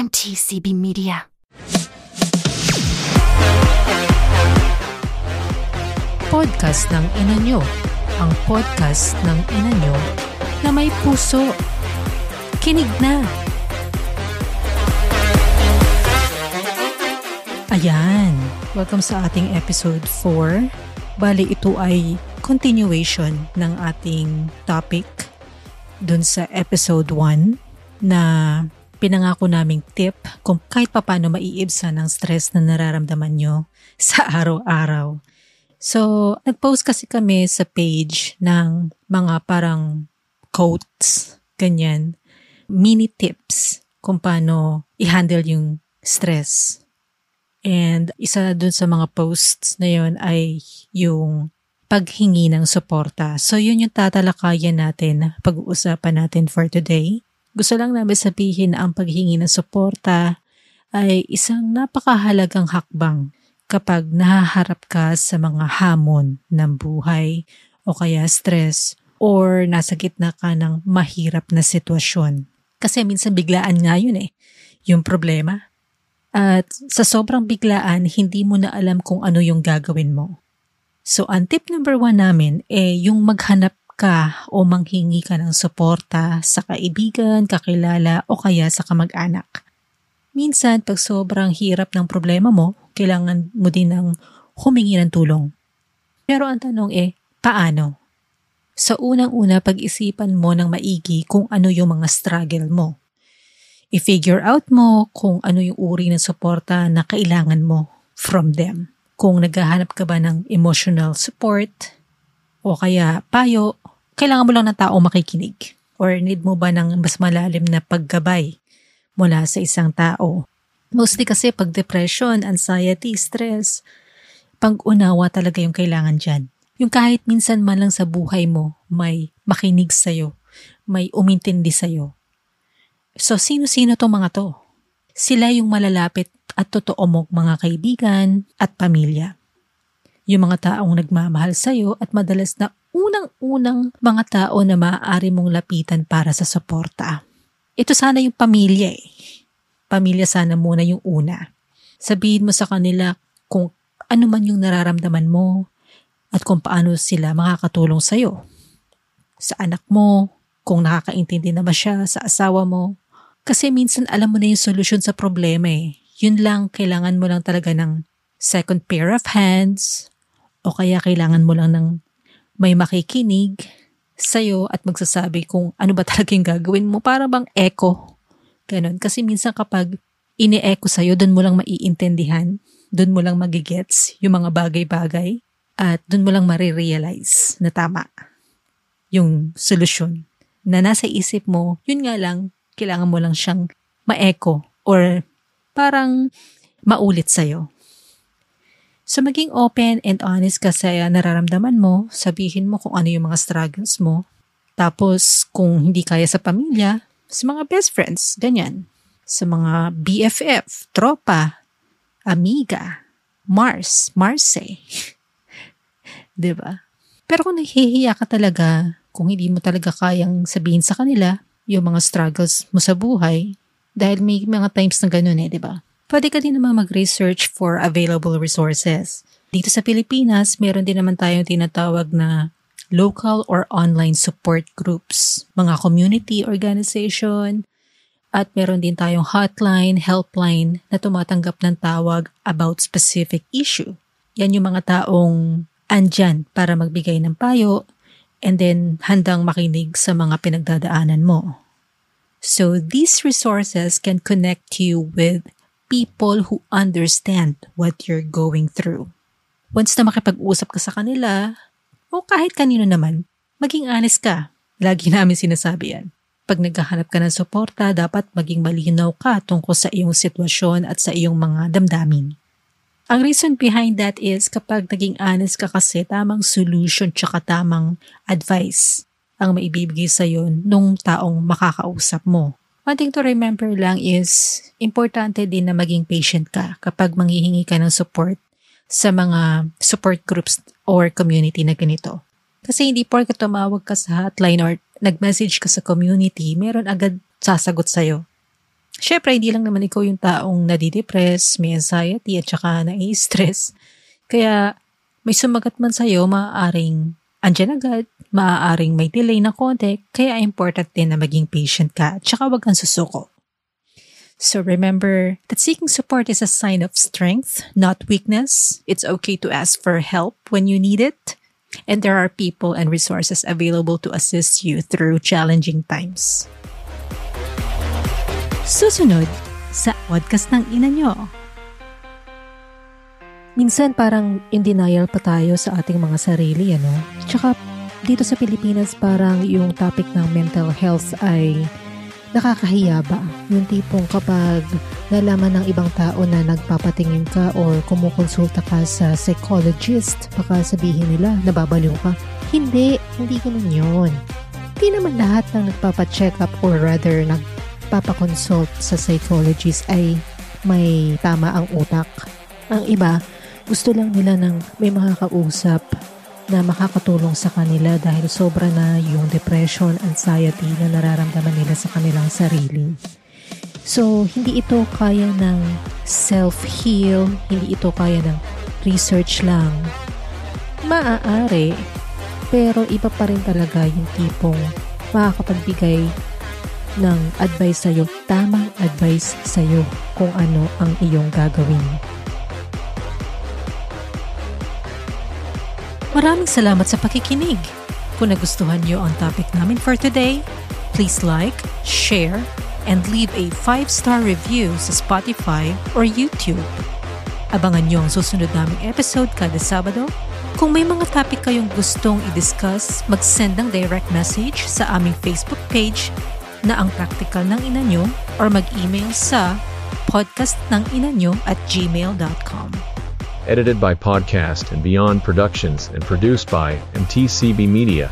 and TCB Media. Podcast ng ina nyo. Ang podcast ng ina nyo na may puso. Kinig na! Ayan! Welcome sa ating episode 4. Bali, ito ay continuation ng ating topic dun sa episode 1 na pinangako naming tip kung kahit papano maiibsan ang stress na nararamdaman nyo sa araw-araw. So, nag-post kasi kami sa page ng mga parang quotes, ganyan, mini tips kung paano i-handle yung stress. And isa dun sa mga posts na yun ay yung paghingi ng suporta. So, yun yung tatalakayan natin, pag-uusapan natin for today. Gusto lang namin sabihin na ang paghingi ng suporta ay isang napakahalagang hakbang kapag nahaharap ka sa mga hamon ng buhay o kaya stress or nasa gitna ka ng mahirap na sitwasyon. Kasi minsan biglaan nga yun eh, yung problema. At sa sobrang biglaan, hindi mo na alam kung ano yung gagawin mo. So, ang tip number one namin eh yung maghanap ka o manghingi ka ng suporta sa kaibigan, kakilala o kaya sa kamag-anak. Minsan, pag sobrang hirap ng problema mo, kailangan mo din ng humingi ng tulong. Pero ang tanong eh, paano? Sa unang-una, pag-isipan mo ng maigi kung ano yung mga struggle mo. I-figure out mo kung ano yung uri ng suporta na kailangan mo from them. Kung naghahanap ka ba ng emotional support o kaya payo, kailangan mo lang ng tao makikinig. Or need mo ba ng mas malalim na paggabay mula sa isang tao. Mostly kasi pag depression, anxiety, stress, pag-unawa talaga yung kailangan dyan. Yung kahit minsan man lang sa buhay mo, may makinig sa'yo, may umintindi sa'yo. So, sino-sino tong mga to? Sila yung malalapit at totoo mong mga kaibigan at pamilya. Yung mga taong nagmamahal sa'yo at madalas na unang-unang mga tao na maaari mong lapitan para sa suporta. Ito sana yung pamilya eh. Pamilya sana muna yung una. Sabihin mo sa kanila kung ano man yung nararamdaman mo at kung paano sila makakatulong sa'yo. Sa anak mo, kung nakakaintindi naman siya sa asawa mo. Kasi minsan alam mo na yung solusyon sa problema eh. Yun lang, kailangan mo lang talaga ng second pair of hands o kaya kailangan mo lang ng may makikinig sa'yo at magsasabi kung ano ba talaga yung gagawin mo para bang echo. Ganon. Kasi minsan kapag ini-echo sa'yo, doon mo lang maiintindihan, doon mo lang magigets yung mga bagay-bagay at doon mo lang marirealize na tama yung solusyon na nasa isip mo, yun nga lang, kailangan mo lang siyang ma-echo or parang maulit sa'yo. So maging open and honest ka sa nararamdaman mo, sabihin mo kung ano yung mga struggles mo. Tapos kung hindi kaya sa pamilya, sa mga best friends, ganyan. Sa mga BFF, tropa, amiga, Mars, Marse. 'Di ba? Pero kung nahihiya ka talaga, kung hindi mo talaga kayang sabihin sa kanila yung mga struggles mo sa buhay, dahil may mga times na ganun eh, di ba? Pwede ka din naman mag-research for available resources. Dito sa Pilipinas, meron din naman tayong tinatawag na local or online support groups, mga community organization, at meron din tayong hotline, helpline na tumatanggap ng tawag about specific issue. Yan yung mga taong andyan para magbigay ng payo and then handang makinig sa mga pinagdadaanan mo. So these resources can connect you with people who understand what you're going through. Once na makipag-usap ka sa kanila, o kahit kanino naman, maging honest ka. Lagi namin sinasabi yan. Pag naghahanap ka ng suporta, dapat maging malinaw ka tungkol sa iyong sitwasyon at sa iyong mga damdamin. Ang reason behind that is kapag naging honest ka kasi, tamang solution tsaka tamang advice ang maibibigay sa iyo nung taong makakausap mo. One thing to remember lang is, importante din na maging patient ka kapag manghihingi ka ng support sa mga support groups or community na ganito. Kasi hindi porke tumawag ka sa hotline or nag-message ka sa community, meron agad sasagot sa'yo. Syempre, hindi lang naman ikaw yung taong nadidepress, may anxiety at saka nai-stress. Kaya may sumagat man sa'yo, maaaring andyan agad, maaaring may delay na konti, kaya important din na maging patient ka at saka wag kang susuko. So remember that seeking support is a sign of strength, not weakness. It's okay to ask for help when you need it. And there are people and resources available to assist you through challenging times. Susunod sa podcast ng ina nyo. Minsan parang in denial pa tayo sa ating mga sarili, ano? Tsaka dito sa Pilipinas parang yung topic ng mental health ay nakakahiya ba? Yung tipong kapag nalaman ng ibang tao na nagpapatingin ka or kumukonsulta ka sa psychologist, baka sabihin nila, nababaliw ka. Hindi, hindi ganun yun. Hindi naman lahat ng nagpapacheck up or rather nagpapakonsult sa psychologist ay may tama ang utak. Ang iba, gusto lang nila ng may makakausap na makakatulong sa kanila dahil sobra na yung depression, anxiety na nararamdaman nila sa kanilang sarili. So, hindi ito kaya ng self-heal, hindi ito kaya ng research lang. Maaari, pero iba pa rin talaga yung tipong makakapagbigay ng advice sa'yo, tamang advice sa'yo kung ano ang iyong gagawin. Maraming salamat sa pakikinig. Kung nagustuhan niyo ang topic namin for today, please like, share, and leave a 5-star review sa Spotify or YouTube. Abangan niyo ang susunod naming episode kada Sabado. Kung may mga topic kayong gustong i-discuss, mag-send ng direct message sa aming Facebook page na ang practical ng ina or mag-email sa podcastnanginanyo at gmail.com edited by Podcast and Beyond Productions and produced by MTCB Media.